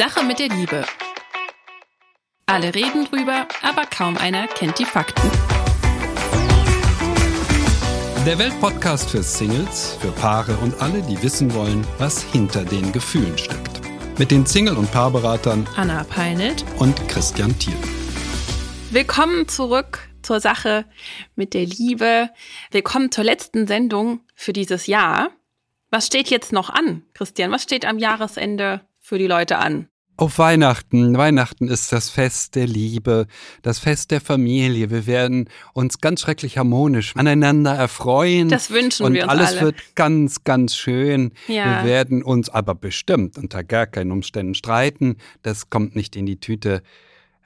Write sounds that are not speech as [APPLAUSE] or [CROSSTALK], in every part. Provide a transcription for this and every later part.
Sache mit der Liebe. Alle reden drüber, aber kaum einer kennt die Fakten. Der Weltpodcast für Singles, für Paare und alle, die wissen wollen, was hinter den Gefühlen steckt. Mit den Single- und Paarberatern Anna Peinelt und Christian Thiel. Willkommen zurück zur Sache mit der Liebe. Willkommen zur letzten Sendung für dieses Jahr. Was steht jetzt noch an, Christian? Was steht am Jahresende für die Leute an? Auf Weihnachten. Weihnachten ist das Fest der Liebe, das Fest der Familie. Wir werden uns ganz schrecklich harmonisch aneinander erfreuen. Das wünschen und wir uns alles alle. wird ganz, ganz schön. Ja. Wir werden uns aber bestimmt unter gar keinen Umständen streiten. Das kommt nicht in die Tüte.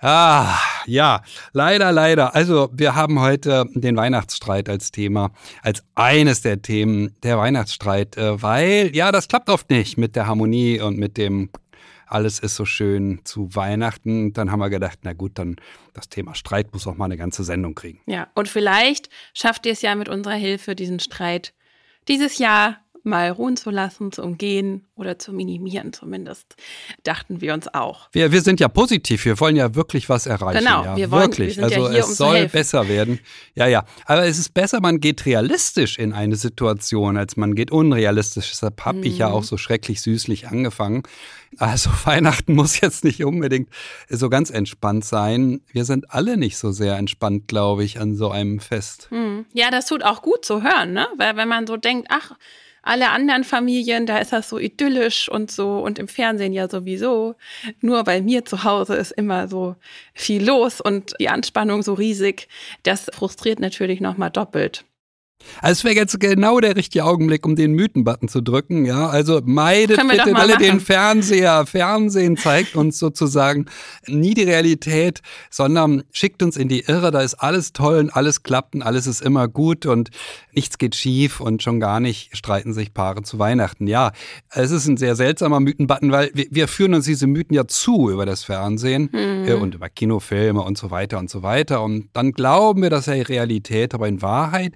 Ah, ja, leider, leider. Also, wir haben heute den Weihnachtsstreit als Thema, als eines der Themen, der Weihnachtsstreit, äh, weil, ja, das klappt oft nicht mit der Harmonie und mit dem alles ist so schön zu Weihnachten. Dann haben wir gedacht, na gut, dann das Thema Streit muss auch mal eine ganze Sendung kriegen. Ja, und vielleicht schafft ihr es ja mit unserer Hilfe, diesen Streit dieses Jahr mal ruhen zu lassen, zu umgehen oder zu minimieren zumindest, dachten wir uns auch. Wir, wir sind ja positiv, wir wollen ja wirklich was erreichen. Genau, ja, wir wollen- wirklich. wir ja also hier, es um soll besser werden. Ja, ja. Aber es ist besser, man geht realistisch in eine Situation, als man geht unrealistisch. Deshalb habe ich ja Mhm. auch so schrecklich süßlich angefangen. Also [LAUGHS] Weihnachten muss jetzt nicht unbedingt so ganz entspannt sein. Wir sind alle nicht so sehr entspannt, glaube ich, an so einem Fest. Hm. Ja, das tut auch gut zu hören, ne? Weil wenn man so denkt, ach, alle anderen Familien, da ist das so idyllisch und so und im Fernsehen ja sowieso. Nur bei mir zu Hause ist immer so viel los und die Anspannung so riesig. Das frustriert natürlich nochmal doppelt. Also es wäre jetzt genau der richtige Augenblick, um den Mythen-Button zu drücken, ja. Also meidet bitte alle machen. den Fernseher. Fernsehen zeigt uns sozusagen nie die Realität, sondern schickt uns in die Irre. Da ist alles toll und alles klappt und alles ist immer gut und nichts geht schief und schon gar nicht streiten sich Paare zu Weihnachten. Ja, es ist ein sehr seltsamer Mythen-Button, weil wir, wir führen uns diese Mythen ja zu über das Fernsehen Mhm. äh, und über Kinofilme und so weiter und so weiter. Und dann glauben wir, das sei Realität, aber in Wahrheit,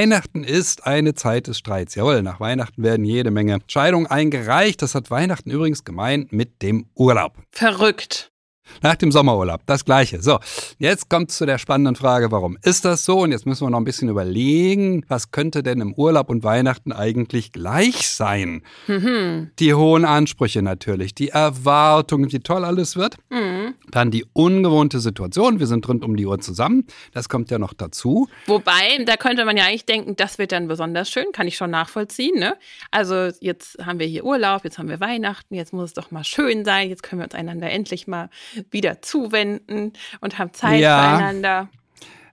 Weihnachten ist eine Zeit des Streits. Jawohl, nach Weihnachten werden jede Menge Scheidungen eingereicht. Das hat Weihnachten übrigens gemeint mit dem Urlaub. Verrückt. Nach dem Sommerurlaub, das gleiche. So, jetzt kommt zu der spannenden Frage, warum ist das so? Und jetzt müssen wir noch ein bisschen überlegen, was könnte denn im Urlaub und Weihnachten eigentlich gleich sein? Mhm. Die hohen Ansprüche natürlich, die Erwartungen, wie toll alles wird. Mhm. Dann die ungewohnte Situation, wir sind rund um die Uhr zusammen. Das kommt ja noch dazu. Wobei, da könnte man ja eigentlich denken, das wird dann besonders schön, kann ich schon nachvollziehen. Ne? Also jetzt haben wir hier Urlaub, jetzt haben wir Weihnachten, jetzt muss es doch mal schön sein, jetzt können wir uns einander endlich mal wieder zuwenden und haben Zeit Ja. füreinander.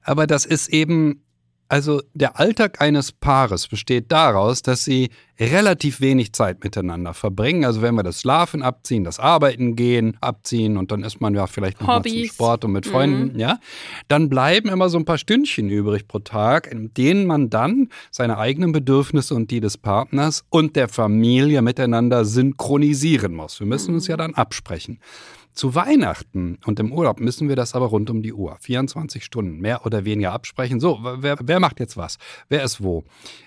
Aber das ist eben, also der Alltag eines Paares besteht daraus, dass sie relativ wenig Zeit miteinander verbringen. Also wenn wir das Schlafen abziehen, das Arbeiten gehen abziehen und dann ist man ja vielleicht noch mal zum Hobbys. Sport und mit Freunden, ja, dann bleiben immer so ein paar Stündchen übrig pro Tag, in denen man dann seine eigenen Bedürfnisse und die des Partners und der Familie miteinander synchronisieren muss. Wir müssen uns ja dann absprechen. Zu Weihnachten und im Urlaub müssen wir das aber rund um die Uhr, 24 Stunden, mehr oder weniger absprechen. So, wer, wer macht jetzt was? Wer ist wo?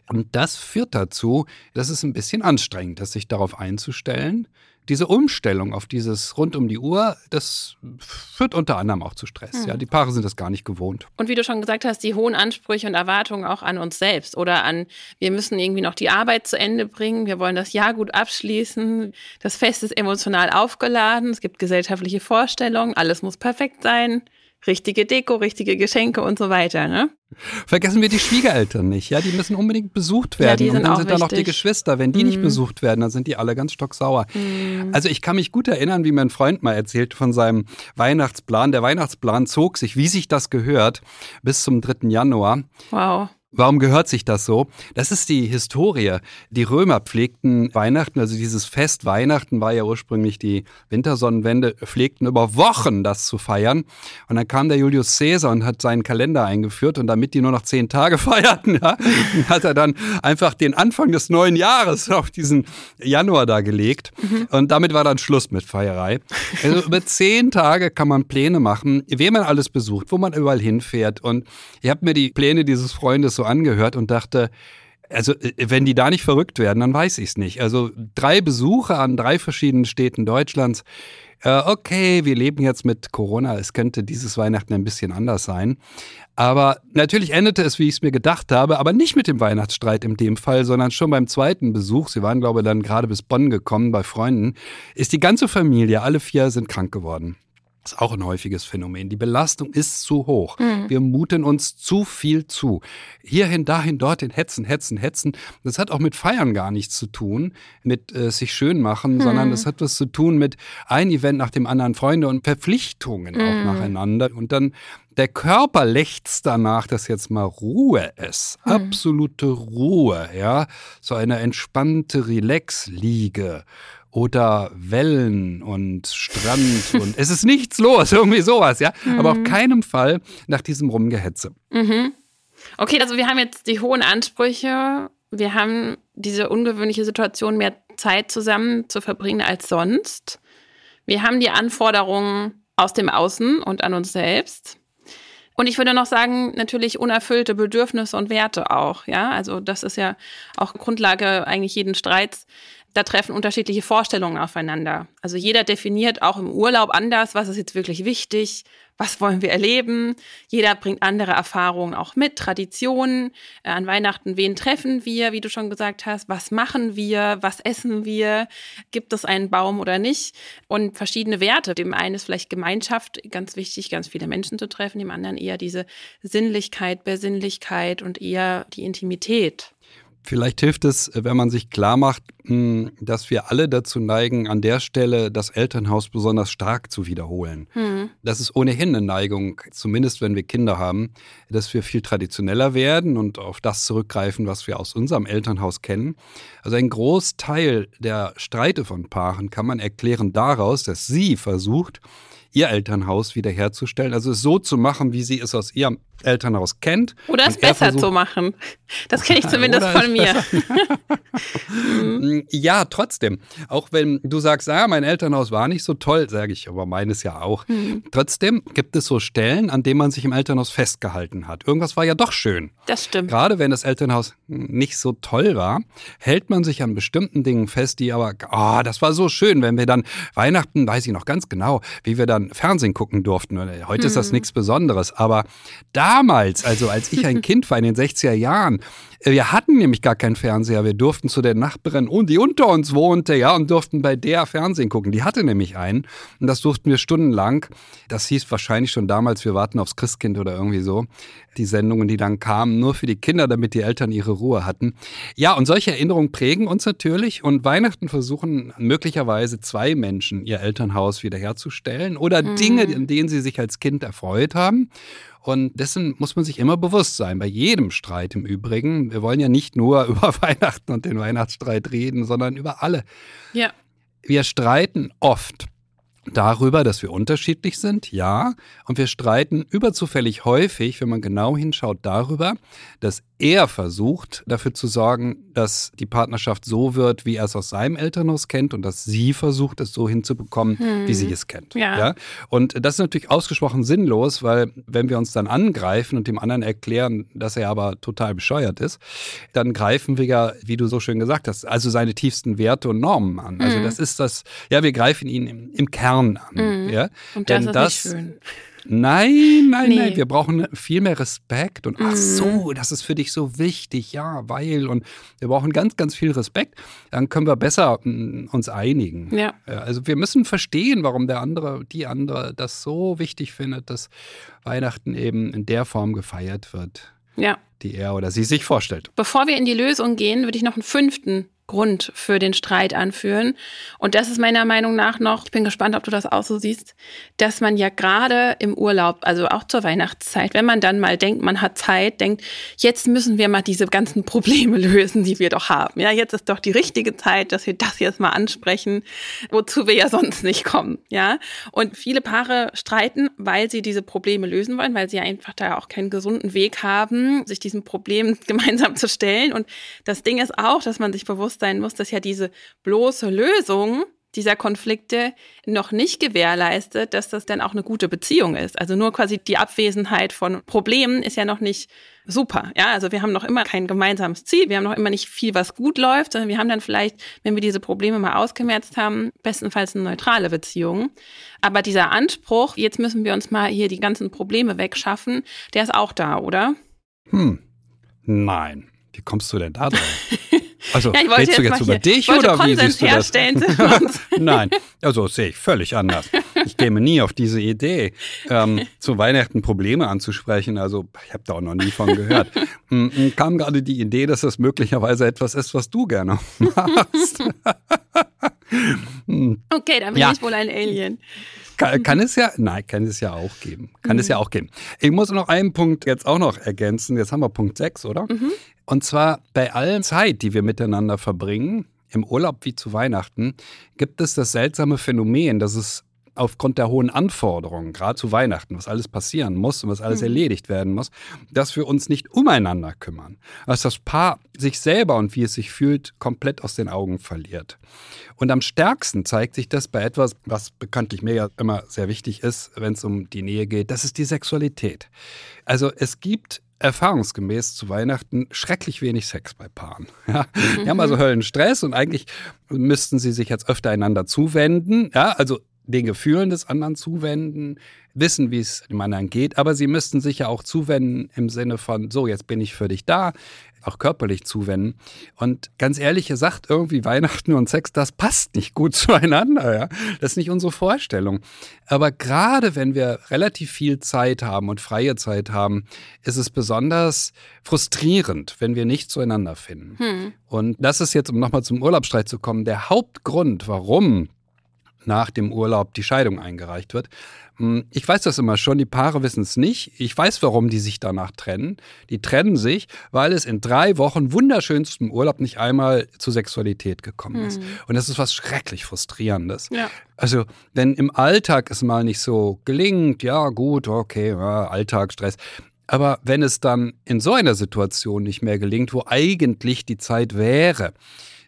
Und das führt dazu, dass es ein bisschen anstrengend ist, sich darauf einzustellen. Diese Umstellung auf dieses rund um die Uhr, das führt unter anderem auch zu Stress. Ja, die Paare sind das gar nicht gewohnt. Und wie du schon gesagt hast, die hohen Ansprüche und Erwartungen auch an uns selbst oder an, wir müssen irgendwie noch die Arbeit zu Ende bringen, wir wollen das Jahr gut abschließen, das Fest ist emotional aufgeladen, es gibt gesellschaftliche Vorstellungen, alles muss perfekt sein, richtige Deko, richtige Geschenke und so weiter, ne? Vergessen wir die Schwiegereltern nicht, ja, die müssen unbedingt besucht Ja, werden. die und dann auch sind da noch die wichtig. Geschwister. Wenn die nicht Mhm. besucht werden, dann sind die alle ganz stocksauer. Also ich kann mich gut erinnern, wie mein Freund mal erzählt von seinem Weihnachtsplan. Der Weihnachtsplan zog sich, wie sich das gehört, bis zum 3. Januar. Wow. Warum gehört sich das so? Das ist die Historie. Die Römer pflegten Weihnachten, also dieses Fest Weihnachten war ja ursprünglich die Wintersonnenwende, pflegten über Wochen das zu feiern. Und dann kam der Julius Caesar und hat seinen Kalender eingeführt und damit die nur noch zehn Tage [LAUGHS] feierten, ja, hat er dann einfach den Anfang des neuen Jahres auf diesen Januar da gelegt. Und damit war dann Schluss mit Feierei. Also [LAUGHS] über zehn Tage kann man Pläne machen, wen man alles besucht, wo man überall hinfährt. Und ich habe mir die Pläne dieses Freundes so angehört und dachte, Also, äh, wenn die da nicht verrückt werden, dann weiß ich es nicht. Also, drei Besuche an drei verschiedenen Städten Deutschlands. Äh, okay, wir leben jetzt mit Corona. Es könnte dieses Weihnachten ein bisschen anders sein. Aber natürlich endete es, wie ich es mir gedacht habe, aber nicht mit dem Weihnachtsstreit in dem Fall, sondern schon beim zweiten Besuch. Sie waren, glaube ich, dann gerade bis Bonn gekommen bei Freunden. Ist die ganze Familie, alle vier sind krank geworden. Das ist auch ein häufiges Phänomen. Die Belastung ist zu hoch. Mhm. Wir muten uns zu viel zu. Hierhin, dahin, dorthin, hetzen, hetzen, hetzen. Das hat auch mit Feiern gar nichts zu tun, mit äh, sich schön machen, mhm. sondern das hat was zu tun mit ein Event nach dem anderen, Freunde und Verpflichtungen mhm. auch nacheinander. Und dann der Körper lechzt danach, dass jetzt mal Ruhe ist. Mhm. Absolute Ruhe, ja. So eine entspannte Relax-Liege oder Wellen und Strand [LAUGHS] und es ist nichts los, irgendwie sowas, ja. Mhm. Aber auf mhm. keinen Fall nach diesem Rumgehetze. Mhm. Okay, also wir haben jetzt die hohen Ansprüche, wir haben diese ungewöhnliche Situation, mehr Zeit zusammen zu verbringen als sonst. Wir haben die Anforderungen aus dem Außen und an uns selbst. Und ich würde noch sagen, natürlich unerfüllte Bedürfnisse und Werte auch. Ja, also das ist ja auch Grundlage eigentlich jeden Streits da treffen unterschiedliche Vorstellungen aufeinander. Also jeder definiert auch im Urlaub anders, was ist jetzt wirklich wichtig, was wollen wir erleben. Jeder bringt andere Erfahrungen auch mit, Traditionen. Äh, an Weihnachten, wen treffen wir, wie du schon gesagt hast, was machen wir, was essen wir, gibt es einen Baum oder nicht. Und verschiedene Werte. Dem einen ist vielleicht Gemeinschaft ganz wichtig, ganz viele Menschen zu treffen, dem anderen eher diese Sinnlichkeit, Besinnlichkeit und eher die Intimität. Vielleicht hilft es, wenn man sich klar macht, hm, dass wir alle dazu neigen, an der Stelle das Elternhaus besonders stark zu wiederholen. Mhm. Das ist ohnehin eine Neigung, zumindest wenn wir Kinder haben, dass wir viel traditioneller werden und auf das zurückgreifen, was wir aus unserem Elternhaus kennen. Also ein Großteil der Streite von Paaren kann man erklären daraus, dass sie versucht, ihr Elternhaus wiederherzustellen, also es so zu machen, wie sie es aus ihrem Elternhaus kennt. Oder es [LAUGHS] besser zu machen. Das kenne ich zumindest von mir. Ja, trotzdem. Auch wenn du sagst, ah, mein Elternhaus war nicht so toll, sage ich, aber meines ja auch. Mhm. Trotzdem gibt es so Stellen, an denen man sich im Elternhaus festgehalten hat. Irgendwas war ja doch schön. Das stimmt. Gerade wenn das Elternhaus nicht so toll war, hält man sich an bestimmten Dingen fest, die aber, ah, oh, das war so schön, wenn wir dann Weihnachten, weiß ich noch ganz genau, wie wir dann Fernsehen gucken durften. Heute mhm. ist das mhm. nichts Besonderes, aber da damals, also als ich ein [LAUGHS] Kind war in den 60er Jahren, äh, wir hatten nämlich gar keinen Fernseher. Wir durften zu der Nachbarin, die unter uns wohnte, ja, und durften bei der Fernsehen gucken. Die hatte nämlich einen. Und das durften wir stundenlang. Das hieß wahrscheinlich schon damals, wir warten aufs Christkind oder irgendwie so. Die Sendungen, die dann kamen, nur für die Kinder, damit die Eltern ihre Ruhe hatten. Ja, und solche Erinnerungen prägen uns natürlich. Und Weihnachten versuchen möglicherweise zwei Menschen ihr Elternhaus wiederherzustellen oder mhm. Dinge, an denen sie sich als Kind erfreut haben. Und dessen muss man sich immer bewusst sein, bei jedem Streit im Übrigen. Wir wollen ja nicht nur [LAUGHS] über Weihnachten und den Weihnachtsstreit reden, sondern über alle. Ja. Wir streiten oft darüber, dass wir unterschiedlich sind, ja. Und wir streiten überzufällig häufig, wenn man genau hinschaut, darüber, dass er versucht, dafür zu sorgen, dass die Partnerschaft so wird, wie er es aus seinem Elternhaus kennt und dass sie versucht, es so hinzubekommen, hm. wie sie es kennt. Ja. ja. Und das ist natürlich ausgesprochen sinnlos, weil wenn wir uns dann angreifen und dem anderen erklären, dass er aber total bescheuert ist, dann greifen wir ja, wie du so schön gesagt hast, also seine tiefsten Werte und Normen an. Also hm. das ist das, ja, wir greifen ihn im, im Kern an. Hm. Ja? Und das Denn ist das, nicht schön. Nein, nein, nee. nein. Wir brauchen viel mehr Respekt und ach so, mhm. das ist für dich so wichtig, ja, weil und wir brauchen ganz, ganz viel Respekt. Dann können wir besser mm, uns einigen. Ja. Also wir müssen verstehen, warum der andere, die andere das so wichtig findet, dass Weihnachten eben in der Form gefeiert wird. Ja. Die er oder sie sich vorstellt. Bevor wir in die Lösung gehen, würde ich noch einen fünften Grund für den Streit anführen. Und das ist meiner Meinung nach noch, ich bin gespannt, ob du das auch so siehst, dass man ja gerade im Urlaub, also auch zur Weihnachtszeit, wenn man dann mal denkt, man hat Zeit, denkt, jetzt müssen wir mal diese ganzen Probleme [LAUGHS] lösen, die wir doch haben. Ja, jetzt ist doch die richtige Zeit, dass wir das jetzt mal ansprechen, wozu wir ja sonst nicht kommen. Ja, und viele Paare streiten, weil sie diese Probleme lösen wollen, weil sie einfach da auch keinen gesunden Weg haben, sich diesem Problem [LAUGHS] gemeinsam zu stellen. Und das Ding ist auch, dass man sich bewusst sein muss, dass ja diese bloße Lösung dieser Konflikte noch nicht gewährleistet, dass das dann auch eine gute Beziehung ist. Also nur quasi die Abwesenheit von Problemen ist ja noch nicht super. Ja, also wir haben noch immer kein gemeinsames Ziel, wir haben noch immer nicht viel, was gut läuft, sondern wir haben dann vielleicht, wenn wir diese Probleme mal ausgemerzt haben, bestenfalls eine neutrale Beziehung. Aber dieser Anspruch, jetzt müssen wir uns mal hier die ganzen Probleme wegschaffen, der ist auch da, oder? Hm. Nein. Wie kommst du denn da drauf? [LAUGHS] Also, ja, redest du jetzt über dich oder wie siehst du das? [LAUGHS] [LAUGHS] Nein, also sehe ich völlig anders. Ich käme nie auf diese Idee, ähm, zu Weihnachten Probleme anzusprechen. Also, ich habe da auch noch nie von gehört. [LAUGHS] M kam gerade die Idee, dass das möglicherweise etwas ist, was du gerne machst. okay, dann bin ja. ich wohl ein Alien. Kann, kann, es ja, nein, kann es ja auch geben. Kann mhm. es ja auch geben. Ich muss noch einen Punkt jetzt auch noch ergänzen. Jetzt haben wir Punkt 6, oder? Mhm. Und zwar bei allen Zeit, die wir miteinander verbringen, im Urlaub wie zu Weihnachten, gibt es das seltsame Phänomen, dass es aufgrund der hohen Anforderungen, gerade zu Weihnachten, was alles passieren muss und was alles mhm. erledigt werden muss, dass wir uns nicht umeinander kümmern. Dass das Paar sich selber und wie es sich fühlt, komplett aus den Augen verliert. Und am stärksten zeigt sich das bei etwas, was bekanntlich mir ja immer sehr wichtig ist, wenn es um die Nähe geht, das ist die Sexualität. Also es gibt erfahrungsgemäß zu Weihnachten schrecklich wenig Sex bei Paaren. [LAUGHS] Ja, die haben also Höllenstress und eigentlich müssten sie sich jetzt öfter einander zuwenden. Ja, also den Gefühlen des anderen zuwenden, wissen, wie es dem anderen geht, aber sie müssten sich ja auch zuwenden im Sinne von, so, jetzt bin ich für dich da, auch körperlich zuwenden. Und ganz ehrlich gesagt, irgendwie [LAUGHS] Weihnachten und Sex, das passt nicht gut [LAUGHS] zueinander. Ja? Das ist nicht unsere Vorstellung. Aber gerade wenn wir relativ viel Zeit haben und freie Zeit haben, ist es besonders frustrierend, wenn wir nicht zueinander finden. Hm. Und das ist jetzt, um nochmal zum Urlaubsstreit zu kommen, der Hauptgrund, warum nach dem Urlaub die Scheidung eingereicht wird. Hm, ich weiß das immer schon, die Paare wissen es nicht. Ich weiß, warum die sich danach trennen. Die trennen sich, weil es in drei Wochen wunderschönstem Urlaub nicht einmal zur Sexualität gekommen ist. Mhm. Und das ist was schrecklich Frustrierendes. Ja. Also, wenn im Alltag es mal nicht so gelingt, ja, gut, okay, ja, Alltag, Stress. Aber wenn es dann in so einer Situation nicht mehr gelingt, wo eigentlich die Zeit wäre,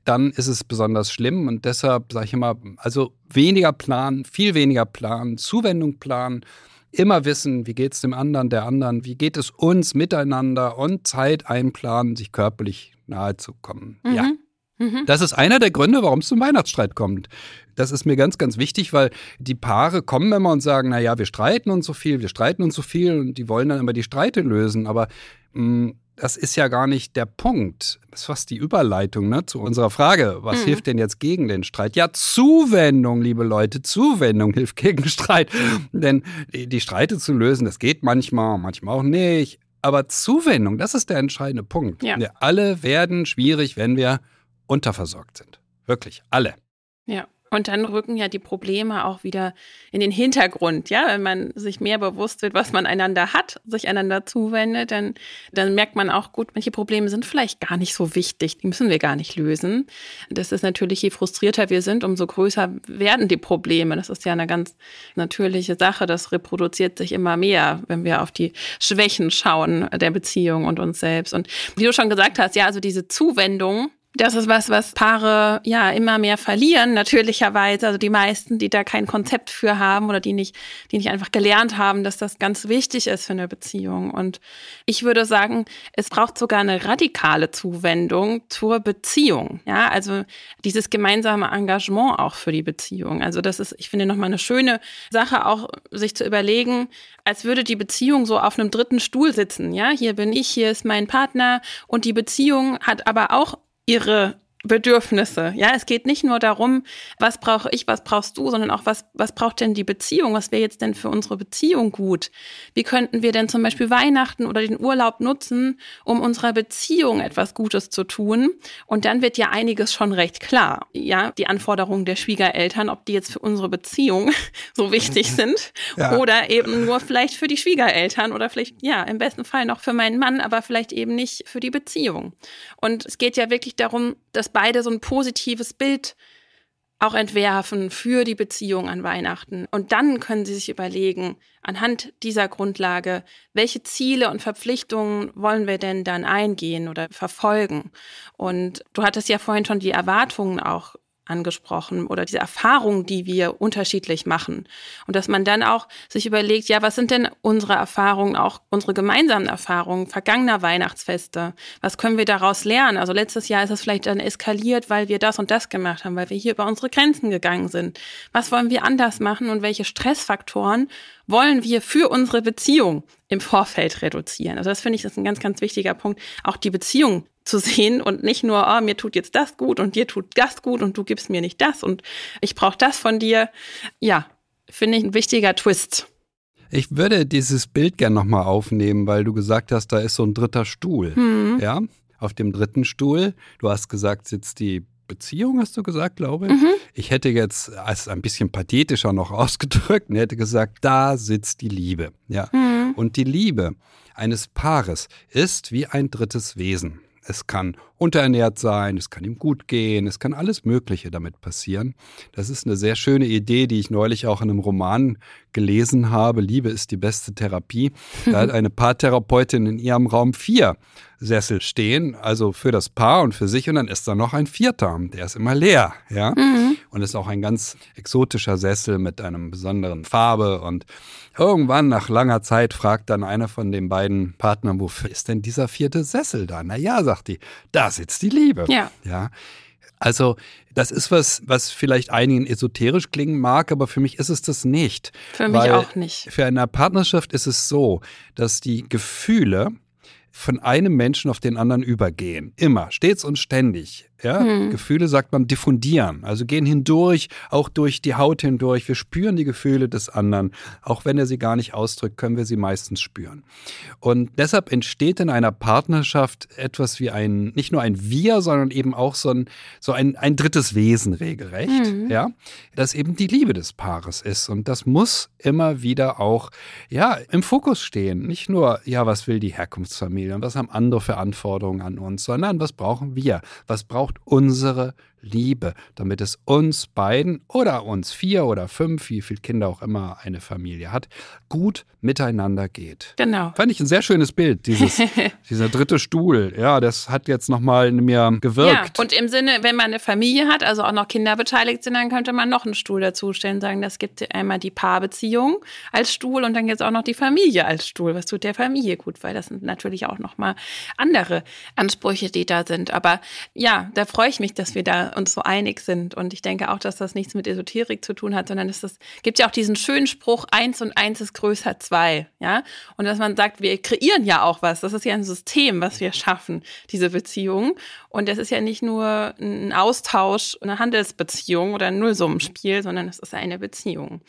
dann ist es besonders schlimm. Und deshalb sage ich immer, also weniger planen, viel weniger planen, Zuwendung planen, immer wissen, wie geht es dem anderen, der anderen, wie geht es uns miteinander und Zeit einplanen, sich körperlich nahe zu kommen. Mhm. Ja. Mhm. Das ist einer der Gründe, warum es zum Weihnachtsstreit kommt. Das ist mir ganz, ganz wichtig, weil die Paare kommen immer und sagen, naja, wir streiten uns so viel, wir streiten uns so viel und die wollen dann immer die Streite lösen. Aber mh, mm, das ist ja gar nicht der Punkt. Das ist fast die Überleitung ne, zu unserer Frage. Was mhm. hilft denn jetzt gegen den Streit? Ja, Zuwendung, liebe Leute. Zuwendung [LAUGHS] hilft gegen Streit. Denn die Streite zu lösen, das geht manchmal, manchmal auch nicht. Aber Zuwendung, das ist der entscheidende Punkt. Ja. Wir alle werden schwierig, wenn wir unterversorgt sind. Wirklich, alle. Ja. Und dann rücken ja die Probleme auch wieder in den Hintergrund, ja, wenn man sich mehr bewusst wird, was man einander hat, sich einander zuwendet, dann, dann merkt man auch, gut, manche Probleme sind vielleicht gar nicht so wichtig, die müssen wir gar nicht lösen. Das ist natürlich, je frustrierter wir sind, umso größer werden die Probleme. Das ist ja eine ganz natürliche Sache, das reproduziert sich immer mehr, wenn wir auf die Schwächen schauen der Beziehung und uns selbst. Und wie du schon gesagt hast, ja, also diese Zuwendung, das ist was, was Paare ja immer mehr verlieren, natürlicherweise. Also die meisten, die da kein Konzept für haben oder die nicht, die nicht einfach gelernt haben, dass das ganz wichtig ist für eine Beziehung. Und ich würde sagen, es braucht sogar eine radikale Zuwendung zur Beziehung. Ja, also dieses gemeinsame Engagement auch für die Beziehung. Also das ist, ich finde, nochmal eine schöne Sache, auch sich zu überlegen, als würde die Beziehung so auf einem dritten Stuhl sitzen. Ja, hier bin ich, hier ist mein Partner und die Beziehung hat aber auch ihre Bedürfnisse. Ja, es geht nicht nur darum, was brauche ich, was brauchst du, sondern auch, was, was braucht denn die Beziehung? Was wäre jetzt denn für unsere Beziehung gut? Wie könnten wir denn zum Beispiel Weihnachten oder den Urlaub nutzen, um unserer Beziehung etwas Gutes zu tun? Und dann wird ja einiges schon recht klar. Ja, die Anforderungen der Schwiegereltern, ob die jetzt für unsere Beziehung [LAUGHS] so wichtig [LAUGHS] sind ja. oder eben nur vielleicht für die Schwiegereltern oder vielleicht, ja, im besten Fall noch für meinen Mann, aber vielleicht eben nicht für die Beziehung. Und es geht ja wirklich darum, dass beide so ein positives Bild auch entwerfen für die Beziehung an Weihnachten. Und dann können sie sich überlegen, anhand dieser Grundlage, welche Ziele und Verpflichtungen wollen wir denn dann eingehen oder verfolgen? Und du hattest ja vorhin schon die Erwartungen auch angesprochen oder diese Erfahrungen, die wir unterschiedlich machen. Und dass man dann auch sich überlegt, ja, was sind denn unsere Erfahrungen, auch unsere gemeinsamen Erfahrungen vergangener Weihnachtsfeste? Was können wir daraus lernen? Also letztes Jahr ist es vielleicht dann eskaliert, weil wir das und das gemacht haben, weil wir hier über unsere Grenzen gegangen sind. Was wollen wir anders machen und welche Stressfaktoren wollen wir für unsere Beziehung im Vorfeld reduzieren? Also das finde ich ist ein ganz, ganz wichtiger Punkt, auch die Beziehung zu sehen und nicht nur, oh, mir tut jetzt das gut und dir tut das gut und du gibst mir nicht das und ich brauche das von dir. Ja, finde ich ein wichtiger Twist. Ich würde dieses Bild gern nochmal aufnehmen, weil du gesagt hast, da ist so ein dritter Stuhl. Hm. Ja, auf dem dritten Stuhl, du hast gesagt, sitzt die Beziehung, hast du gesagt, glaube ich. Mhm. Ich hätte jetzt als ein bisschen pathetischer noch [LAUGHS] ausgedrückt und hätte gesagt, da sitzt die Liebe. Ja. Mhm. Und die Liebe eines Paares ist wie ein drittes Wesen. Es kann unterernährt sein, es kann ihm gut gehen, es kann alles Mögliche damit passieren. Das ist eine sehr schöne Idee, die ich neulich auch in einem Roman gelesen habe. Liebe ist die beste Therapie. Da hat [LAUGHS] eine Paartherapeutin in ihrem Raum vier Sessel stehen, also für das Paar und für sich und dann ist da noch ein vierter, der ist immer leer, ja. Mhm. Und ist auch ein ganz exotischer Sessel mit einem besonderen Farbe und irgendwann nach langer Zeit fragt dann einer von den beiden Partnern, wofür ist denn dieser vierte Sessel da? Na ja, sagt die, da sitzt die Liebe. Ja. Ja. Also, das ist was, was vielleicht einigen esoterisch klingen mag, aber für mich ist es das nicht. Für mich auch nicht. Für eine Partnerschaft ist es so, dass die Gefühle von einem Menschen auf den anderen übergehen. Immer, stets und ständig. Ja? Hm. Gefühle, sagt man, diffundieren. Also gehen hindurch, auch durch die Haut hindurch. Wir spüren die Gefühle des anderen. Auch wenn er sie gar nicht ausdrückt, können wir sie meistens spüren. Und deshalb entsteht in einer Partnerschaft etwas wie ein, nicht nur ein Wir, sondern eben auch so ein, so ein, ein drittes Wesen regelrecht. Hm. Ja? Das eben die Liebe des Paares ist. Und das muss immer wieder auch, ja, im Fokus stehen. Nicht nur, ja, was will die Herkunftsfamilie und was haben andere für Anforderungen an uns, sondern was brauchen wir? Was braucht braucht unsere Liebe, damit es uns beiden oder uns vier oder fünf, wie viele Kinder auch immer eine Familie hat, gut miteinander geht. Genau. Fand ich ein sehr schönes Bild, dieses, [LAUGHS] dieser dritte Stuhl. Ja, das hat jetzt nochmal in mir gewirkt. Ja, und im Sinne, wenn man eine Familie hat, also auch noch Kinder beteiligt sind, dann könnte man noch einen Stuhl dazustellen, sagen, das gibt einmal die Paarbeziehung als Stuhl und dann gibt es auch noch die Familie als Stuhl. Was tut der Familie gut? Weil das sind natürlich auch nochmal andere Ansprüche, die da sind. Aber ja, da freue ich mich, dass wir da uns so einig sind. Und ich denke auch, dass das nichts mit Esoterik zu tun hat, sondern es gibt ja auch diesen schönen Spruch, eins und eins ist größer zwei. Ja? Und dass man sagt, wir kreieren ja auch was. Das ist ja ein System, was wir schaffen, diese Beziehung. Und das ist ja nicht nur ein Austausch, eine Handelsbeziehung oder ein Nullsummenspiel, sondern es ist eine Beziehung.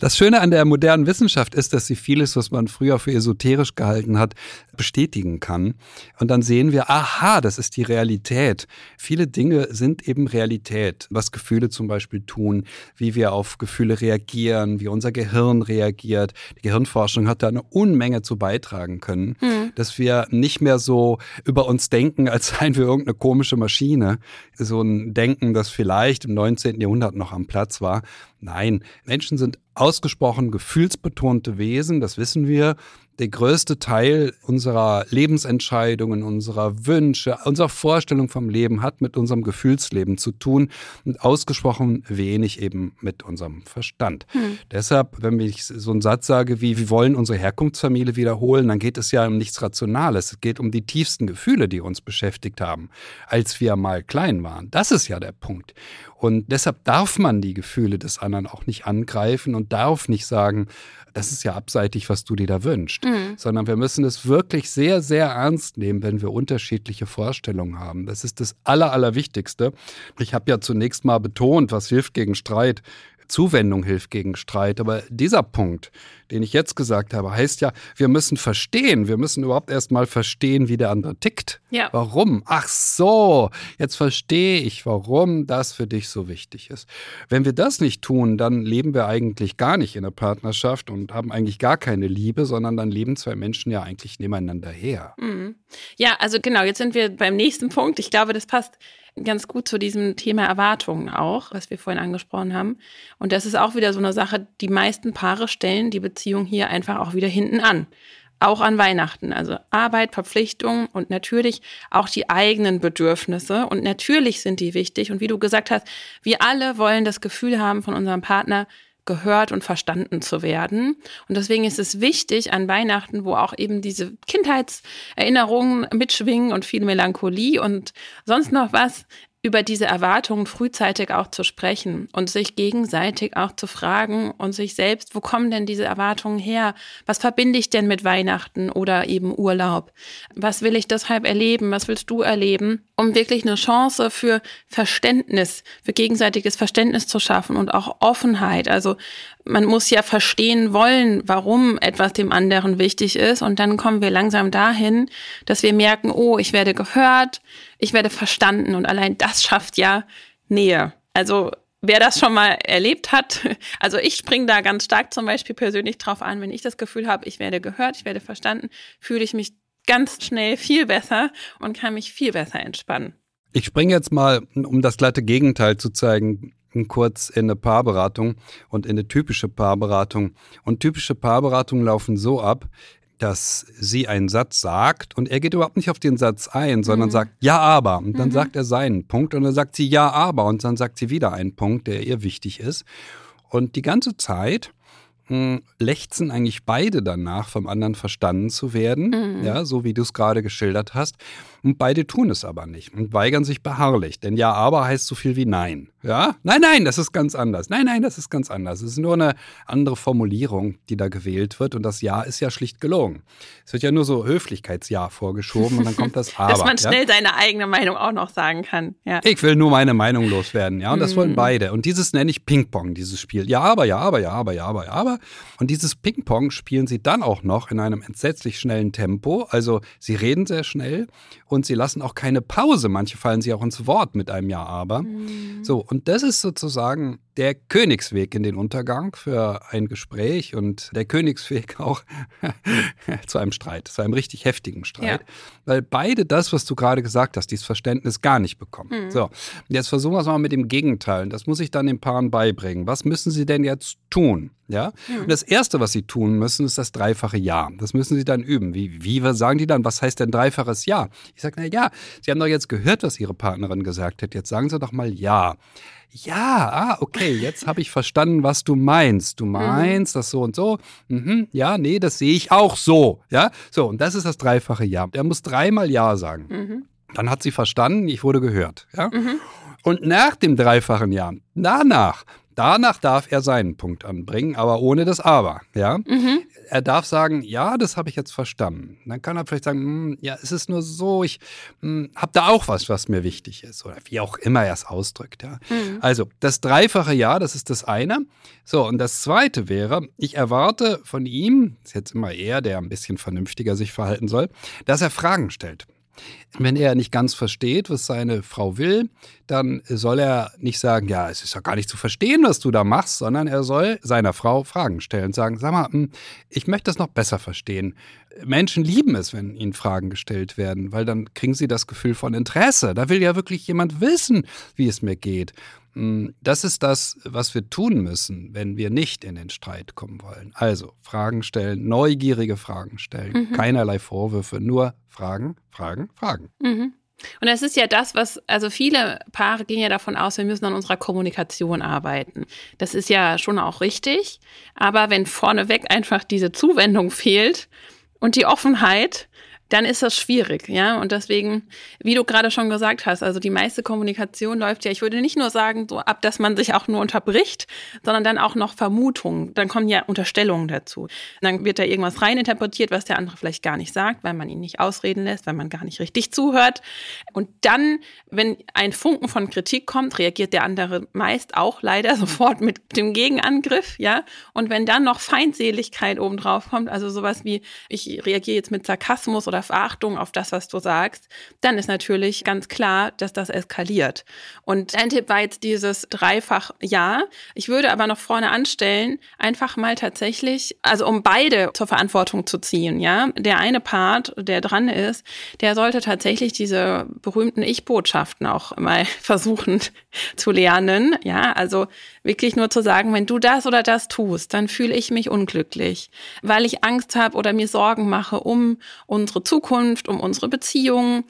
Das Schöne an der modernen Wissenschaft ist, dass sie vieles, was man früher für esoterisch gehalten hat, bestätigen kann. Und dann sehen wir, aha, das ist die Realität. Viele Dinge sind eben Realität. Was Gefühle zum Beispiel tun, wie wir auf Gefühle reagieren, wie unser Gehirn reagiert. Die Gehirnforschung hat da eine Unmenge zu beitragen können, mhm. dass wir nicht mehr so über uns denken, als seien wir irgendeine komische Maschine. So ein Denken, das vielleicht im 19. Jahrhundert noch am Platz war, Nein, Menschen sind ausgesprochen gefühlsbetonte Wesen, das wissen wir der größte Teil unserer Lebensentscheidungen, unserer Wünsche, unserer Vorstellung vom Leben hat mit unserem Gefühlsleben zu tun und ausgesprochen wenig eben mit unserem Verstand. Hm. Deshalb, wenn ich so einen Satz sage wie, wir wollen unsere Herkunftsfamilie wiederholen, dann geht es ja um nichts Rationales. Es geht um die tiefsten Gefühle, die uns beschäftigt haben, als wir mal klein waren. Das ist ja der Punkt. Und deshalb darf man die Gefühle des anderen auch nicht angreifen und darf nicht sagen, das ist ja abseitig, was du dir da wünschst, mhm. sondern wir müssen es wirklich sehr, sehr ernst nehmen, wenn wir unterschiedliche Vorstellungen haben. Das ist das Aller, Allerwichtigste. Ich habe ja zunächst mal betont, was hilft gegen Streit. Zuwendung hilft gegen Streit. Aber dieser Punkt, den ich jetzt gesagt habe, heißt ja, wir müssen verstehen. Wir müssen überhaupt erst mal verstehen, wie der andere tickt. Ja. Warum? Ach so, jetzt verstehe ich, warum das für dich so wichtig ist. Wenn wir das nicht tun, dann leben wir eigentlich gar nicht in einer Partnerschaft und haben eigentlich gar keine Liebe, sondern dann leben zwei Menschen ja eigentlich nebeneinander her. Mhm. Ja, also genau, jetzt sind wir beim nächsten Punkt. Ich glaube, das passt ganz gut zu diesem Thema Erwartungen auch, was wir vorhin angesprochen haben. Und das ist auch wieder so eine Sache, die meisten Paare stellen die Beziehung hier einfach auch wieder hinten an. auch an Weihnachten. Also Arbeit, Verpflichtungen und natürlich auch die eigenen Bedürfnisse. Und natürlich sind die wichtig. Und wie du gesagt hast, wir alle wollen das Gefühl haben von unserem Partner, gehört und verstanden zu werden. Und deswegen ist es wichtig an Weihnachten, wo auch eben diese Kindheitserinnerungen mitschwingen und viel Melancholie und sonst noch was, über diese Erwartungen frühzeitig auch zu sprechen und sich gegenseitig auch zu fragen und sich selbst, wo kommen denn diese Erwartungen her? Was verbinde ich denn mit Weihnachten oder eben Urlaub? Was will ich deshalb erleben? Was willst du erleben? Um wirklich eine Chance für Verständnis, für gegenseitiges Verständnis zu schaffen und auch Offenheit. Also man muss ja verstehen wollen, warum etwas dem anderen wichtig ist. Und dann kommen wir langsam dahin, dass wir merken, oh, ich werde gehört, ich werde verstanden. Und allein das schafft ja Nähe. Also wer das schon mal erlebt hat, [LAUGHS] also ich springe da ganz stark zum Beispiel persönlich drauf an, wenn ich das Gefühl habe, ich werde gehört, ich werde verstanden, fühle ich mich ganz schnell viel besser und kann mich viel besser entspannen. Ich springe jetzt mal, um das glatte Gegenteil zu zeigen, kurz in eine Paarberatung und in eine typische Paarberatung. Und typische Paarberatungen laufen so ab, dass sie einen Satz sagt und er geht überhaupt nicht auf den Satz ein, sondern mhm. sagt ja, aber. Und dann mhm. sagt er seinen Punkt und dann sagt sie ja, aber. Und dann sagt sie wieder einen Punkt, der ihr wichtig ist. Und die ganze Zeit lechzen eigentlich beide danach, vom anderen verstanden zu werden, mhm. ja, so wie du es gerade geschildert hast. Und beide tun es aber nicht und weigern sich beharrlich. Denn ja, aber heißt so viel wie nein. Ja, nein, nein, das ist ganz anders. Nein, nein, das ist ganz anders. Es ist nur eine andere Formulierung, die da gewählt wird. Und das Ja ist ja schlicht gelogen. Es wird ja nur so Höflichkeitsja vorgeschoben und dann kommt das [LAUGHS] Aber. Dass man schnell ja? seine eigene Meinung auch noch sagen kann. Ja. Ich will nur meine Meinung loswerden. Ja, und das wollen mhm. beide. Und dieses nenne ich Ping-Pong, dieses Spiel. Ja, aber, ja, aber, ja, aber, ja, aber, ja, aber. Und dieses Ping-Pong spielen sie dann auch noch in einem entsetzlich schnellen Tempo. Also sie reden sehr schnell und sie lassen auch keine Pause. Manche fallen sie auch ins Wort mit einem Ja, aber. Mhm. So, und das ist sozusagen der Königsweg in den Untergang für ein Gespräch und der Königsweg [LAUGHS] auch zu einem Streit, zu einem richtig heftigen Streit, ja. weil beide das, was du gerade gesagt hast, dieses Verständnis gar nicht bekommen. Mhm. So, jetzt versuchen wir es mal mit dem Gegenteil. Das muss ich dann den Paaren beibringen. Was müssen sie denn jetzt tun? Ja? Mhm. Und das Erste, was sie tun müssen, ist das dreifache Ja. Das müssen sie dann üben. Wie, wie sagen die dann, was heißt denn dreifaches Ja? Ich sage, na ja, sie haben doch jetzt gehört, was ihre Partnerin gesagt hat. Jetzt sagen sie doch mal Ja. Ja, ah, okay, jetzt habe ich verstanden, was du meinst. Du mhm. meinst mhm. das so und so. Mhm, ja, nee, das sehe ich auch so. Ja, so, und das ist das dreifache Ja. Der muss dreimal Ja sagen. Mhm. Dann hat sie verstanden, ich wurde gehört. Ja? Mhm. Und nach dem dreifachen Ja, danach Danach darf er seinen Punkt anbringen, aber ohne das Aber. Ja? Mhm. Er darf sagen, ja, das habe ich jetzt verstanden. Dann kann er vielleicht sagen, hm, ja, es ist nur so, ich hm, habe da auch was, was mir wichtig ist. Oder wie auch immer er es ausdrückt. Ja? Mhm. Also das dreifache Ja, das ist das eine. So, und das zweite wäre, ich erwarte von ihm, ist jetzt immer er, der ein bisschen vernünftiger sich verhalten soll, dass er Fragen stellt. Wenn er nicht ganz versteht, was seine Frau will, dann soll er nicht sagen, ja, es ist ja gar nicht zu verstehen, was du da machst, sondern er soll seiner Frau Fragen stellen und sagen, sag mal, hm, ich möchte das noch besser verstehen. Menschen lieben es, wenn ihnen Fragen gestellt werden, weil dann kriegen sie das Gefühl von Interesse. Da will ja wirklich jemand wissen, wie es mir geht. Hm, das ist das, was wir tun müssen, wenn wir nicht in den Streit kommen wollen. Also Fragen stellen, neugierige Fragen stellen, mhm. keinerlei Vorwürfe, nur Fragen, Fragen, Fragen. Mhm. Und das ist ja das, was, also viele Paare gehen ja davon aus, wir müssen an unserer Kommunikation arbeiten. Das ist ja schon auch richtig. Aber wenn vorneweg einfach diese Zuwendung fehlt und die Offenheit, dann ist das schwierig, ja. Und deswegen, wie du gerade schon gesagt hast, also die meiste Kommunikation läuft ja, ich würde nicht nur sagen, so ab, dass man sich auch nur unterbricht, sondern dann auch noch Vermutungen. Dann kommen ja Unterstellungen dazu. Dann wird da irgendwas reininterpretiert, was der andere vielleicht gar nicht sagt, weil man ihn nicht ausreden lässt, weil man gar nicht richtig zuhört. Und dann, wenn ein Funken von Kritik kommt, reagiert der andere meist auch leider [LAUGHS] sofort mit dem Gegenangriff, ja. Und wenn dann noch Feindseligkeit obendrauf kommt, also sowas wie, ich reagiere jetzt mit Sarkasmus oder oder Verachtung auf das, was du sagst, dann ist natürlich ganz klar, dass das eskaliert. Und ein Tipp war jetzt dieses dreifach Ja. Ich würde aber noch vorne anstellen, einfach mal tatsächlich, also um beide zur Verantwortung zu ziehen, ja. Der eine Part, der dran ist, der sollte tatsächlich diese berühmten Ich-Botschaften auch mal [LAUGHS] versuchen zu lernen, ja. Also wirklich nur zu sagen, wenn du das oder das tust, dann fühle ich mich unglücklich, weil ich Angst habe oder mir Sorgen mache um unsere Zukunft, um unsere Beziehungen,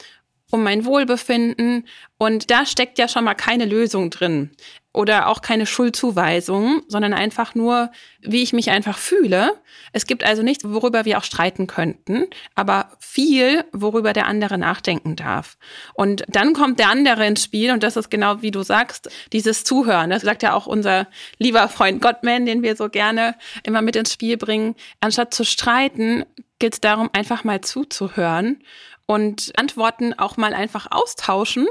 um mein Wohlbefinden. Und da steckt ja schon mal keine Lösung drin oder auch keine Schuldzuweisung, sondern einfach nur, wie ich mich einfach fühle. Es gibt also nichts, worüber wir auch streiten könnten, aber viel, worüber der andere nachdenken darf. Und dann kommt der andere ins Spiel und das ist genau wie du sagst, dieses Zuhören. Das sagt ja auch unser lieber Freund Gottman, den wir so gerne immer mit ins Spiel bringen. Anstatt zu streiten, geht es darum, einfach mal zuzuhören und Antworten auch mal einfach austauschen,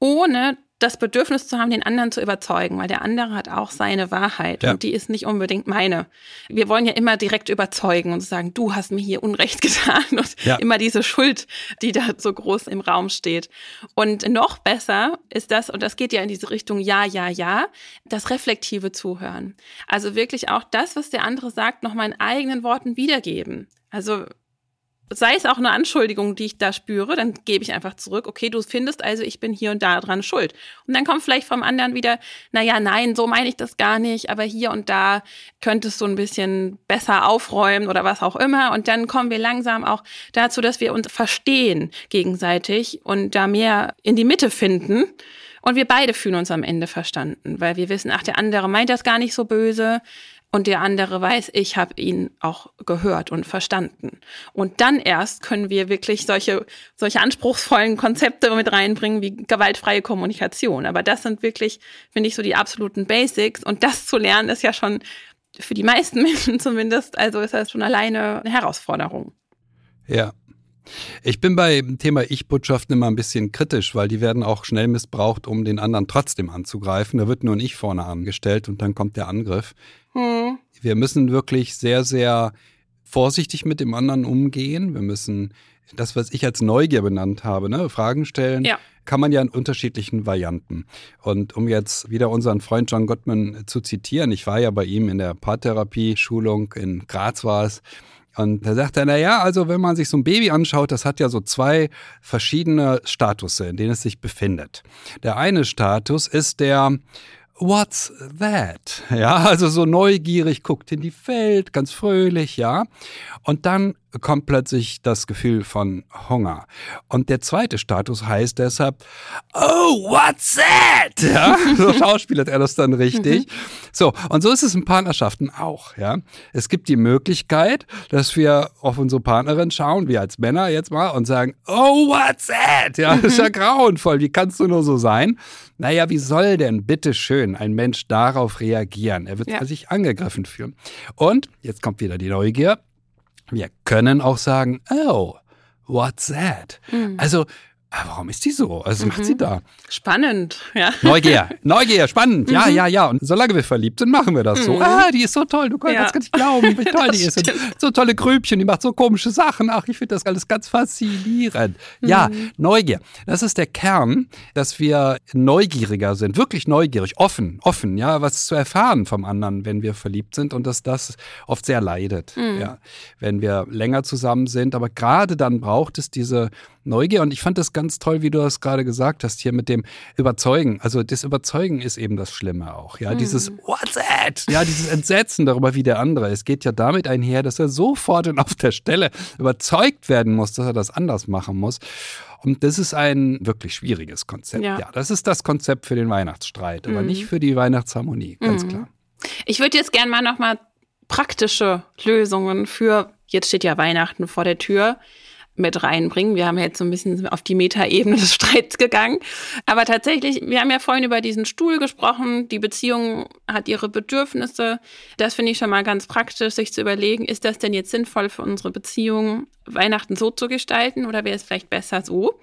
ohne das Bedürfnis zu haben, den anderen zu überzeugen, weil der andere hat auch seine Wahrheit ja. und die ist nicht unbedingt meine. Wir wollen ja immer direkt überzeugen und sagen, du hast mir hier Unrecht [LAUGHS] getan und ja. immer diese Schuld, die da so groß im Raum steht. Und noch besser ist das, und das geht ja in diese Richtung Ja, Ja, Ja, das reflektive Zuhören. Also wirklich auch das, was der andere sagt, noch mal in eigenen Worten wiedergeben. Also sei es auch eine Anschuldigung, die ich da spüre, dann gebe ich einfach zurück, okay, du findest also, ich bin hier und da dran schuld. Und dann kommt vielleicht vom anderen wieder, naja, nein, so meine ich das gar nicht, aber hier und da könntest du ein bisschen besser aufräumen oder was auch immer. Und dann kommen wir langsam auch dazu, dass wir uns verstehen gegenseitig und da mehr in die Mitte finden. Und wir beide fühlen uns am Ende verstanden, weil wir wissen, ach, der andere meint das gar nicht so böse und der andere weiß, ich habe ihn auch gehört und verstanden. Und dann erst können wir wirklich solche, solche anspruchsvollen Konzepte mit reinbringen wie gewaltfreie Kommunikation. Aber das sind wirklich, finde ich, so die absoluten Basics. Und das zu lernen ist ja schon für die meisten [LAUGHS] Menschen zumindest, also ist das schon alleine eine Herausforderung. Ja, ich bin bei dem Thema Ich-Botschaften immer ein bisschen kritisch, weil die werden auch schnell missbraucht, um den anderen trotzdem anzugreifen. Da wird nur ein Ich vorne angestellt und dann kommt der Angriff. Hm. Wir müssen wirklich sehr, sehr vorsichtig mit dem anderen umgehen. Wir müssen das, was ich als Neugier benannt habe, ne, Fragen stellen, ja. kann man ja in unterschiedlichen Varianten. Und um jetzt wieder unseren Freund John Gottman zu zitieren, ich war ja bei ihm in der Paartherapie-Schulung in Graz war es. Und da sagt er, na ja, also wenn man sich so ein Baby anschaut, das hat ja so zwei verschiedene Statusse, in denen es sich befindet. Der eine Status ist der What's that? Ja, also so neugierig, guckt in die Welt, ganz fröhlich, ja. Und dann kommt plötzlich das Gefühl von Hunger. Und der zweite Status heißt deshalb, oh, what's that? [LAUGHS] Ja, so schauspielert er das dann richtig. Mhm. So, und so ist es in Partnerschaften auch, ja. Es gibt die Möglichkeit, dass wir auf unsere Partnerin schauen, wir als Männer jetzt mal, und sagen, oh, what's that? Ja, das ist ja [LAUGHS] grauenvoll, wie kannst du nur so sein? Naja, wie soll denn bitte schön ein Mensch darauf reagieren? Er wird ja. sich angegriffen fühlen. Und jetzt kommt wieder die Neugier. Wir können auch sagen, oh, what's that? Mhm. Also warum ist die so? Also mhm. macht sie da? Spannend, ja. Neugier, [LAUGHS] Neugier, spannend. Ja, mhm. ja, ja. Und solange wir verliebt sind, machen wir das mhm. so. Ah, die ist so toll. Du kannst ja. gar nicht glauben, wie [LAUGHS] toll die ist. Und so tolle Grübchen, die macht so komische Sachen. Ach, ich finde das alles ganz faszinierend. Ja, mhm. Neugier. Das ist der Kern, dass wir neugieriger sind, wirklich neugierig, offen, offen, ja, was zu erfahren vom anderen, wenn wir verliebt sind und dass das oft sehr leidet, mhm. ja, wenn wir länger zusammen sind. Aber gerade dann braucht es diese Neugier. Und ich fand das ganz toll, wie du das gerade gesagt hast, hier mit dem Überzeugen. Also das Überzeugen ist eben das Schlimme auch. Ja, mhm. dieses What's that? Ja, dieses Entsetzen darüber, wie der andere. Es geht ja damit einher, dass er sofort und auf der Stelle überzeugt werden muss, dass er das anders machen muss. Und das ist ein wirklich schwieriges Konzept. Ja, ja das ist das Konzept für den Weihnachtsstreit, aber mhm. nicht für die Weihnachtsharmonie, ganz mhm. klar. Ich würde jetzt gerne mal nochmal praktische Lösungen für, jetzt steht ja Weihnachten vor der Tür, mit reinbringen. Wir haben jetzt so ein bisschen auf die Metaebene des Streits gegangen. Aber tatsächlich, wir haben ja vorhin über diesen Stuhl gesprochen. Die Beziehung hat ihre Bedürfnisse. Das finde ich schon mal ganz praktisch, sich zu überlegen, ist das denn jetzt sinnvoll für unsere Beziehung? Weihnachten so zu gestalten oder wäre es vielleicht besser so?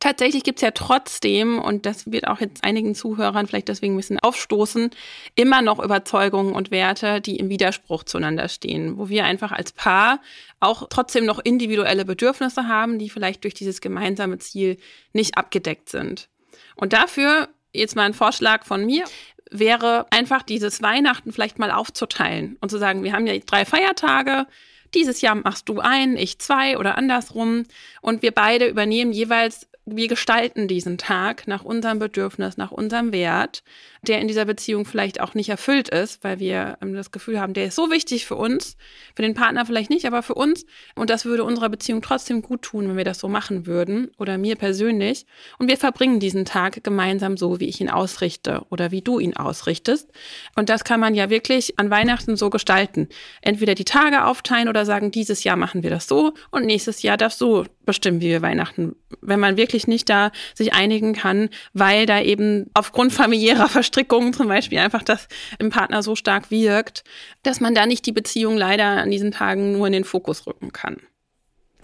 Tatsächlich gibt es ja trotzdem, und das wird auch jetzt einigen Zuhörern vielleicht deswegen ein bisschen aufstoßen, immer noch Überzeugungen und Werte, die im Widerspruch zueinander stehen, wo wir einfach als Paar auch trotzdem noch individuelle Bedürfnisse haben, die vielleicht durch dieses gemeinsame Ziel nicht abgedeckt sind. Und dafür jetzt mal ein Vorschlag von mir wäre einfach dieses Weihnachten vielleicht mal aufzuteilen und zu sagen, wir haben ja drei Feiertage, dieses Jahr machst du ein, ich zwei oder andersrum. Und wir beide übernehmen jeweils wir gestalten diesen Tag nach unserem Bedürfnis, nach unserem Wert, der in dieser Beziehung vielleicht auch nicht erfüllt ist, weil wir ähm, das Gefühl haben, der ist so wichtig für uns, für den Partner vielleicht nicht, aber für uns. Und das würde unserer Beziehung trotzdem gut tun, wenn wir das so machen würden oder mir persönlich. Und wir verbringen diesen Tag gemeinsam so, wie ich ihn ausrichte oder wie du ihn ausrichtest. Und das kann man ja wirklich an Weihnachten so gestalten. Entweder die Tage aufteilen oder sagen, dieses Jahr machen wir das so und nächstes Jahr darfst du bestimmen, wie wir Weihnachten, wenn man wirklich nicht da sich einigen kann, weil da eben aufgrund familiärer Verstrickungen zum Beispiel einfach das im Partner so stark wirkt, dass man da nicht die Beziehung leider an diesen Tagen nur in den Fokus rücken kann.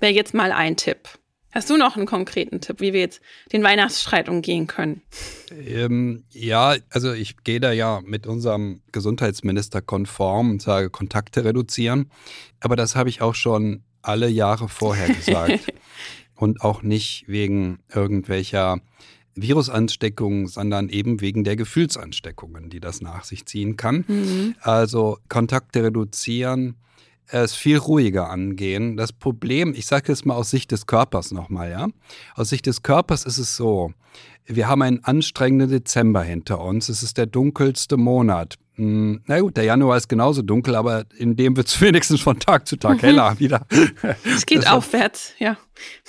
Wäre jetzt mal ein Tipp. Hast du noch einen konkreten Tipp, wie wir jetzt den Weihnachtsstreit umgehen können? Ähm, ja, also ich gehe da ja mit unserem Gesundheitsminister konform und sage Kontakte reduzieren. Aber das habe ich auch schon alle Jahre vorher gesagt. [LAUGHS] und auch nicht wegen irgendwelcher Virusansteckungen, sondern eben wegen der Gefühlsansteckungen, die das nach sich ziehen kann. Mhm. Also Kontakte reduzieren, es viel ruhiger angehen. Das Problem, ich sage jetzt mal aus Sicht des Körpers nochmal, ja. Aus Sicht des Körpers ist es so, wir haben einen anstrengenden Dezember hinter uns. Es ist der dunkelste Monat. Hm, na gut, der Januar ist genauso dunkel, aber in dem wird es [LAUGHS] wenigstens von Tag zu Tag heller wieder. Es geht [LAUGHS] das aufwärts, ja.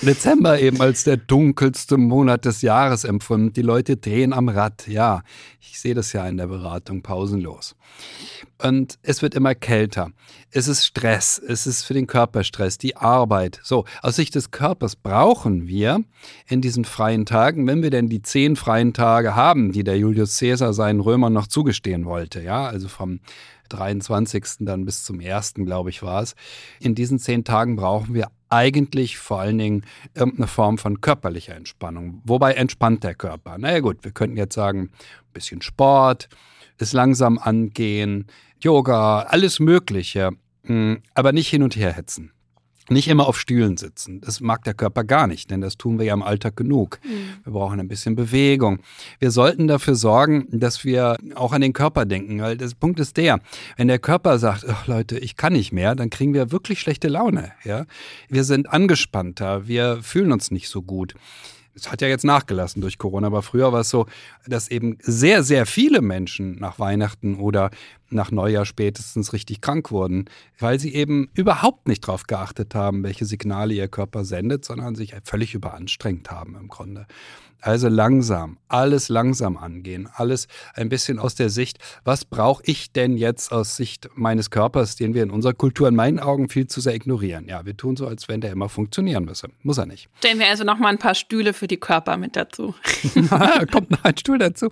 Dezember eben als der dunkelste Monat des Jahres empfunden. Die Leute drehen am Rad. Ja, ich sehe das ja in der Beratung pausenlos. Und es wird immer kälter. Es ist Stress. Es ist für den Körper Stress, die Arbeit. So, aus Sicht des Körpers brauchen wir in diesen freien Tagen, wenn wir denn die zehn freien Tage haben, die der Julius Caesar seinen Römern noch zugestehen wollte, ja, also vom 23. dann bis zum 1. glaube ich war es. In diesen zehn Tagen brauchen wir eigentlich vor allen Dingen irgendeine Form von körperlicher Entspannung. Wobei entspannt der Körper? Naja gut, wir könnten jetzt sagen, ein bisschen Sport, es langsam angehen, Yoga, alles Mögliche, hm, aber nicht hin und her hetzen. Nicht immer auf Stühlen sitzen. Das mag der Körper gar nicht, denn das tun wir ja im Alltag genug. Mhm. Wir brauchen ein bisschen Bewegung. Wir sollten dafür sorgen, dass wir auch an den Körper denken, weil das Punkt ist der, wenn der Körper sagt, Leute, ich kann nicht mehr, dann kriegen wir wirklich schlechte Laune. Ja? Wir sind angespannter, wir fühlen uns nicht so gut es hat ja jetzt nachgelassen durch Corona, aber früher war es so, dass eben sehr, sehr viele Menschen nach Weihnachten oder nach Neujahr spätestens richtig krank wurden, weil sie eben überhaupt nicht darauf geachtet haben, welche Signale ihr Körper sendet, sondern sich völlig überanstrengt haben im Grunde. Also langsam, alles langsam angehen, alles ein bisschen aus der Sicht, was brauche ich denn jetzt aus Sicht meines Körpers, den wir in unserer Kultur in meinen Augen viel zu sehr ignorieren. Ja, wir tun so, als wenn der immer funktionieren müsse. Muss er nicht. Stellen wir also noch mal ein paar Stühle für die Körper mit dazu. [LAUGHS] Kommt noch ein Stuhl dazu.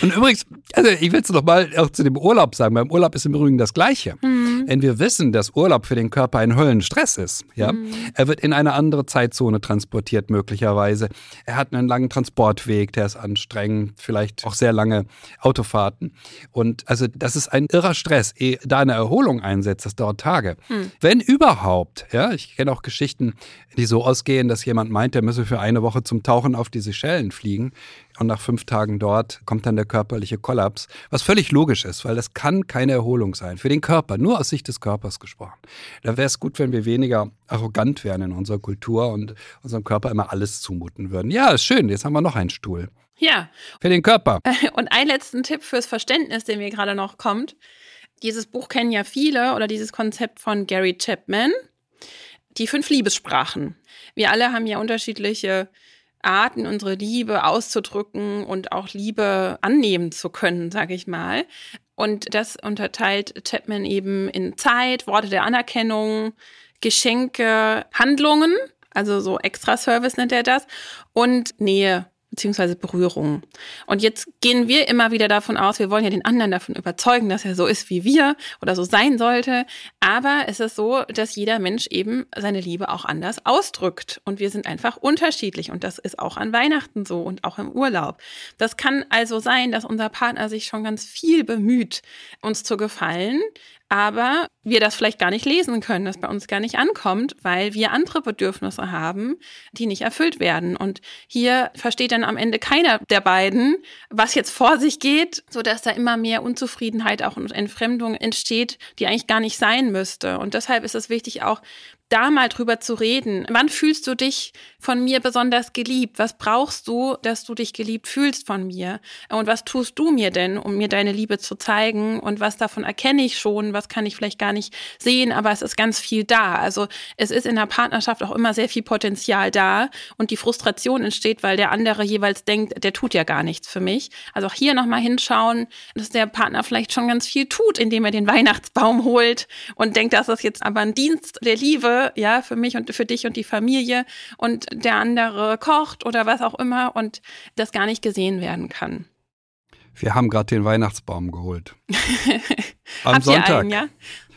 Und übrigens, also ich will es noch mal auch zu dem Urlaub sagen. Beim Urlaub ist im Übrigen das Gleiche. Mhm. Denn wir wissen, dass Urlaub für den Körper ein Höllenstress ist. Ja? Mhm. Er wird in eine andere Zeitzone transportiert möglicherweise. Er hat einen langen Transport Transportweg, der ist anstrengend, vielleicht auch sehr lange Autofahrten. Und also das ist ein irrer Stress. Ehe da eine Erholung einsetzt, das dauert Tage. Hm. Wenn überhaupt, ja, ich kenne auch Geschichten, die so ausgehen, dass jemand meint, er müsse für eine Woche zum Tauchen auf die Seychellen fliegen und nach fünf Tagen dort kommt dann der körperliche Kollaps, was völlig logisch ist, weil das kann keine Erholung sein. Für den Körper, nur aus Sicht des Körpers gesprochen. Da wäre es gut, wenn wir weniger arrogant wären in unserer Kultur und unserem Körper immer alles zumuten würden. Ja, ist schön, jetzt haben wir noch einen Stuhl. Ja. Für den Körper. [LAUGHS] Und einen letzten Tipp fürs Verständnis, der mir gerade noch kommt. Dieses Buch kennen ja viele oder dieses Konzept von Gary Chapman. Die fünf Liebessprachen. Wir alle haben ja unterschiedliche Arten, unsere Liebe auszudrücken und auch Liebe annehmen zu können, sage ich mal. Und das unterteilt Chapman eben in Zeit, Worte der Anerkennung, Geschenke, Handlungen, also so Extra-Service nennt er das, und Nähe, beziehungsweise Berührung. Und jetzt gehen wir immer wieder davon aus, wir wollen ja den anderen davon überzeugen, dass er so ist wie wir oder so sein sollte. Aber es ist so, dass jeder Mensch eben seine Liebe auch anders ausdrückt. Und wir sind einfach unterschiedlich. Und das ist auch an Weihnachten so und auch im Urlaub. Das kann also sein, dass unser Partner sich schon ganz viel bemüht, uns zu gefallen aber wir das vielleicht gar nicht lesen können, das bei uns gar nicht ankommt, weil wir andere Bedürfnisse haben, die nicht erfüllt werden. Und hier versteht dann am Ende keiner der beiden, was jetzt vor sich geht, so dass da immer mehr Unzufriedenheit auch und Entfremdung entsteht, die eigentlich gar nicht sein müsste. Und deshalb ist es wichtig, auch da mal drüber zu reden. Wann fühlst du dich von mir besonders geliebt? Was brauchst du, dass du dich geliebt fühlst von mir? Und was tust du mir denn, um mir deine Liebe zu zeigen? Und was davon erkenne ich schon? Was kann ich vielleicht gar nicht sehen? Aber es ist ganz viel da. Also es ist in der Partnerschaft auch immer sehr viel Potenzial da und die Frustration entsteht, weil der andere jeweils denkt, der tut ja gar nichts für mich. Also auch hier nochmal hinschauen, dass der Partner vielleicht schon ganz viel tut, indem er den Weihnachtsbaum holt und denkt, das jetzt aber ein Dienst der Liebe ja, für mich und für dich und die Familie und der andere kocht oder was auch immer und das gar nicht gesehen werden kann. Wir haben gerade den Weihnachtsbaum geholt. [LAUGHS] Am Habt Sonntag. Einen, ja?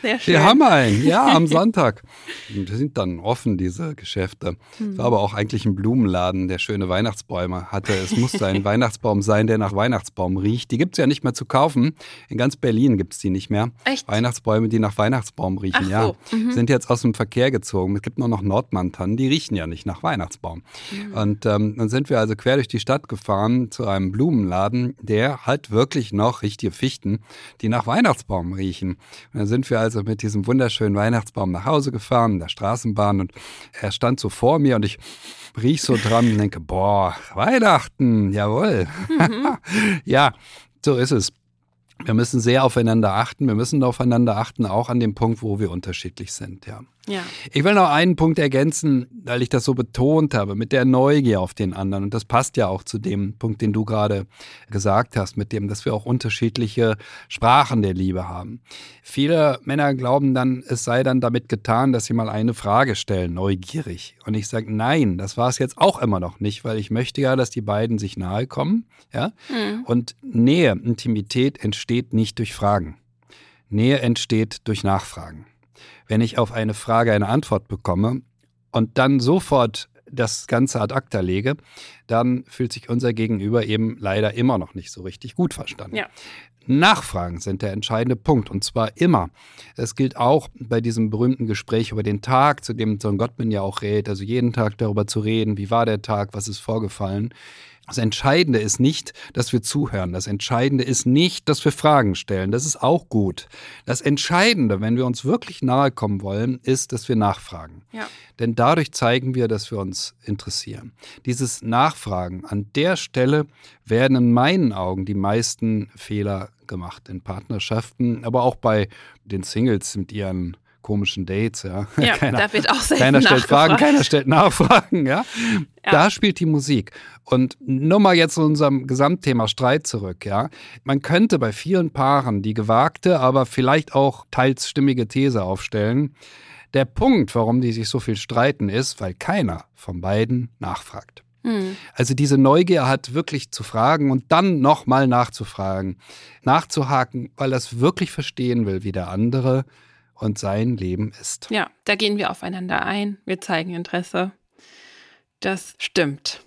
Sehr schön. Wir haben einen, ja, am [LAUGHS] Sonntag. Die sind dann offen, diese Geschäfte. Mhm. War aber auch eigentlich ein Blumenladen, der schöne Weihnachtsbäume hatte. Es musste ein [LAUGHS] Weihnachtsbaum sein, der nach Weihnachtsbaum riecht. Die gibt es ja nicht mehr zu kaufen. In ganz Berlin gibt es die nicht mehr. Echt? Weihnachtsbäume, die nach Weihnachtsbaum riechen, Ach ja. So. Mhm. Sind jetzt aus dem Verkehr gezogen. Es gibt nur noch Nordmantannen, die riechen ja nicht nach Weihnachtsbaum. Mhm. Und ähm, dann sind wir also quer durch die Stadt gefahren zu einem Blumenladen, der hat wirklich noch richtige Fichten, die nach Weihnachtsbaum riechen. Und dann sind wir also also mit diesem wunderschönen Weihnachtsbaum nach Hause gefahren, in der Straßenbahn und er stand so vor mir und ich riech so dran und denke, boah, Weihnachten, jawohl. Mhm. [LAUGHS] ja, so ist es. Wir müssen sehr aufeinander achten. Wir müssen aufeinander achten, auch an dem Punkt, wo wir unterschiedlich sind, ja. Ja. Ich will noch einen Punkt ergänzen, weil ich das so betont habe, mit der Neugier auf den anderen. Und das passt ja auch zu dem Punkt, den du gerade gesagt hast, mit dem, dass wir auch unterschiedliche Sprachen der Liebe haben. Viele Männer glauben dann, es sei dann damit getan, dass sie mal eine Frage stellen, neugierig. Und ich sage, nein, das war es jetzt auch immer noch nicht, weil ich möchte ja, dass die beiden sich nahe kommen. Ja? Mhm. Und Nähe, Intimität entsteht nicht durch Fragen. Nähe entsteht durch Nachfragen wenn ich auf eine Frage eine Antwort bekomme und dann sofort das Ganze ad acta lege, dann fühlt sich unser Gegenüber eben leider immer noch nicht so richtig gut verstanden. Ja. Nachfragen sind der entscheidende Punkt und zwar immer. Es gilt auch bei diesem berühmten Gespräch über den Tag, zu dem John Gottman ja auch rät, also jeden Tag darüber zu reden, wie war der Tag, was ist vorgefallen. Das Entscheidende ist nicht, dass wir zuhören. Das Entscheidende ist nicht, dass wir Fragen stellen. Das ist auch gut. Das Entscheidende, wenn wir uns wirklich nahe kommen wollen, ist, dass wir nachfragen. Ja. Denn dadurch zeigen wir, dass wir uns interessieren. Dieses Nachfragen, an der Stelle werden in meinen Augen die meisten Fehler gemacht in Partnerschaften, aber auch bei den Singles mit ihren komischen Dates, ja. Ja, [LAUGHS] keiner, da wird auch selten Keiner stellt Fragen, keiner stellt Nachfragen, ja? ja. Da spielt die Musik. Und nur mal jetzt zu unserem Gesamtthema Streit zurück, ja. Man könnte bei vielen Paaren die gewagte, aber vielleicht auch teils stimmige These aufstellen. Der Punkt, warum die sich so viel streiten, ist, weil keiner von beiden nachfragt. Hm. Also diese Neugier hat wirklich zu fragen und dann nochmal nachzufragen, nachzuhaken, weil er es wirklich verstehen will, wie der andere und sein Leben ist. Ja, da gehen wir aufeinander ein, wir zeigen Interesse. Das stimmt.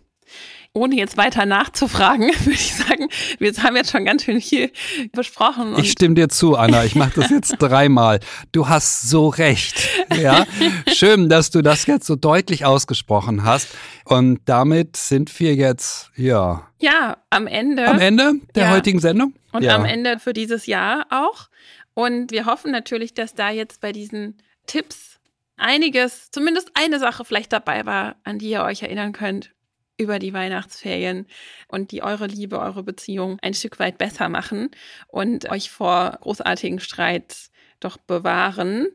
Ohne jetzt weiter nachzufragen, [LAUGHS] würde ich sagen, wir haben jetzt schon ganz schön viel besprochen. ich stimme dir zu, Anna. Ich mache das jetzt [LAUGHS] dreimal. Du hast so recht. Ja, schön, dass du das jetzt so deutlich ausgesprochen hast. Und damit sind wir jetzt, ja. Ja, am Ende. Am Ende der ja. heutigen Sendung. Und ja. am Ende für dieses Jahr auch. Und wir hoffen natürlich, dass da jetzt bei diesen Tipps einiges, zumindest eine Sache vielleicht dabei war, an die ihr euch erinnern könnt über die Weihnachtsferien und die eure Liebe, eure Beziehung ein Stück weit besser machen und euch vor großartigen Streits doch bewahren.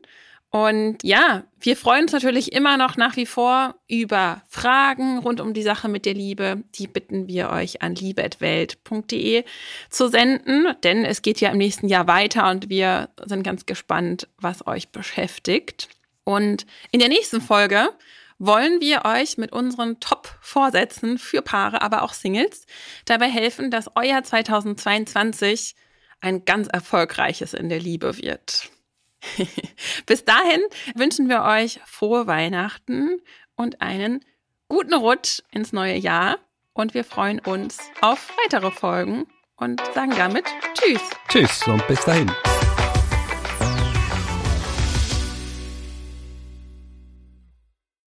Und ja, wir freuen uns natürlich immer noch nach wie vor über Fragen rund um die Sache mit der Liebe. Die bitten wir euch an liebe.welt.de zu senden, denn es geht ja im nächsten Jahr weiter und wir sind ganz gespannt, was euch beschäftigt. Und in der nächsten Folge wollen wir euch mit unseren Top-Vorsätzen für Paare, aber auch Singles dabei helfen, dass euer 2022 ein ganz erfolgreiches in der Liebe wird. [LAUGHS] Bis dahin wünschen wir euch frohe Weihnachten und einen guten Rutsch ins neue Jahr. Und wir freuen uns auf weitere Folgen und sagen damit Tschüss. Tschüss und bis dahin.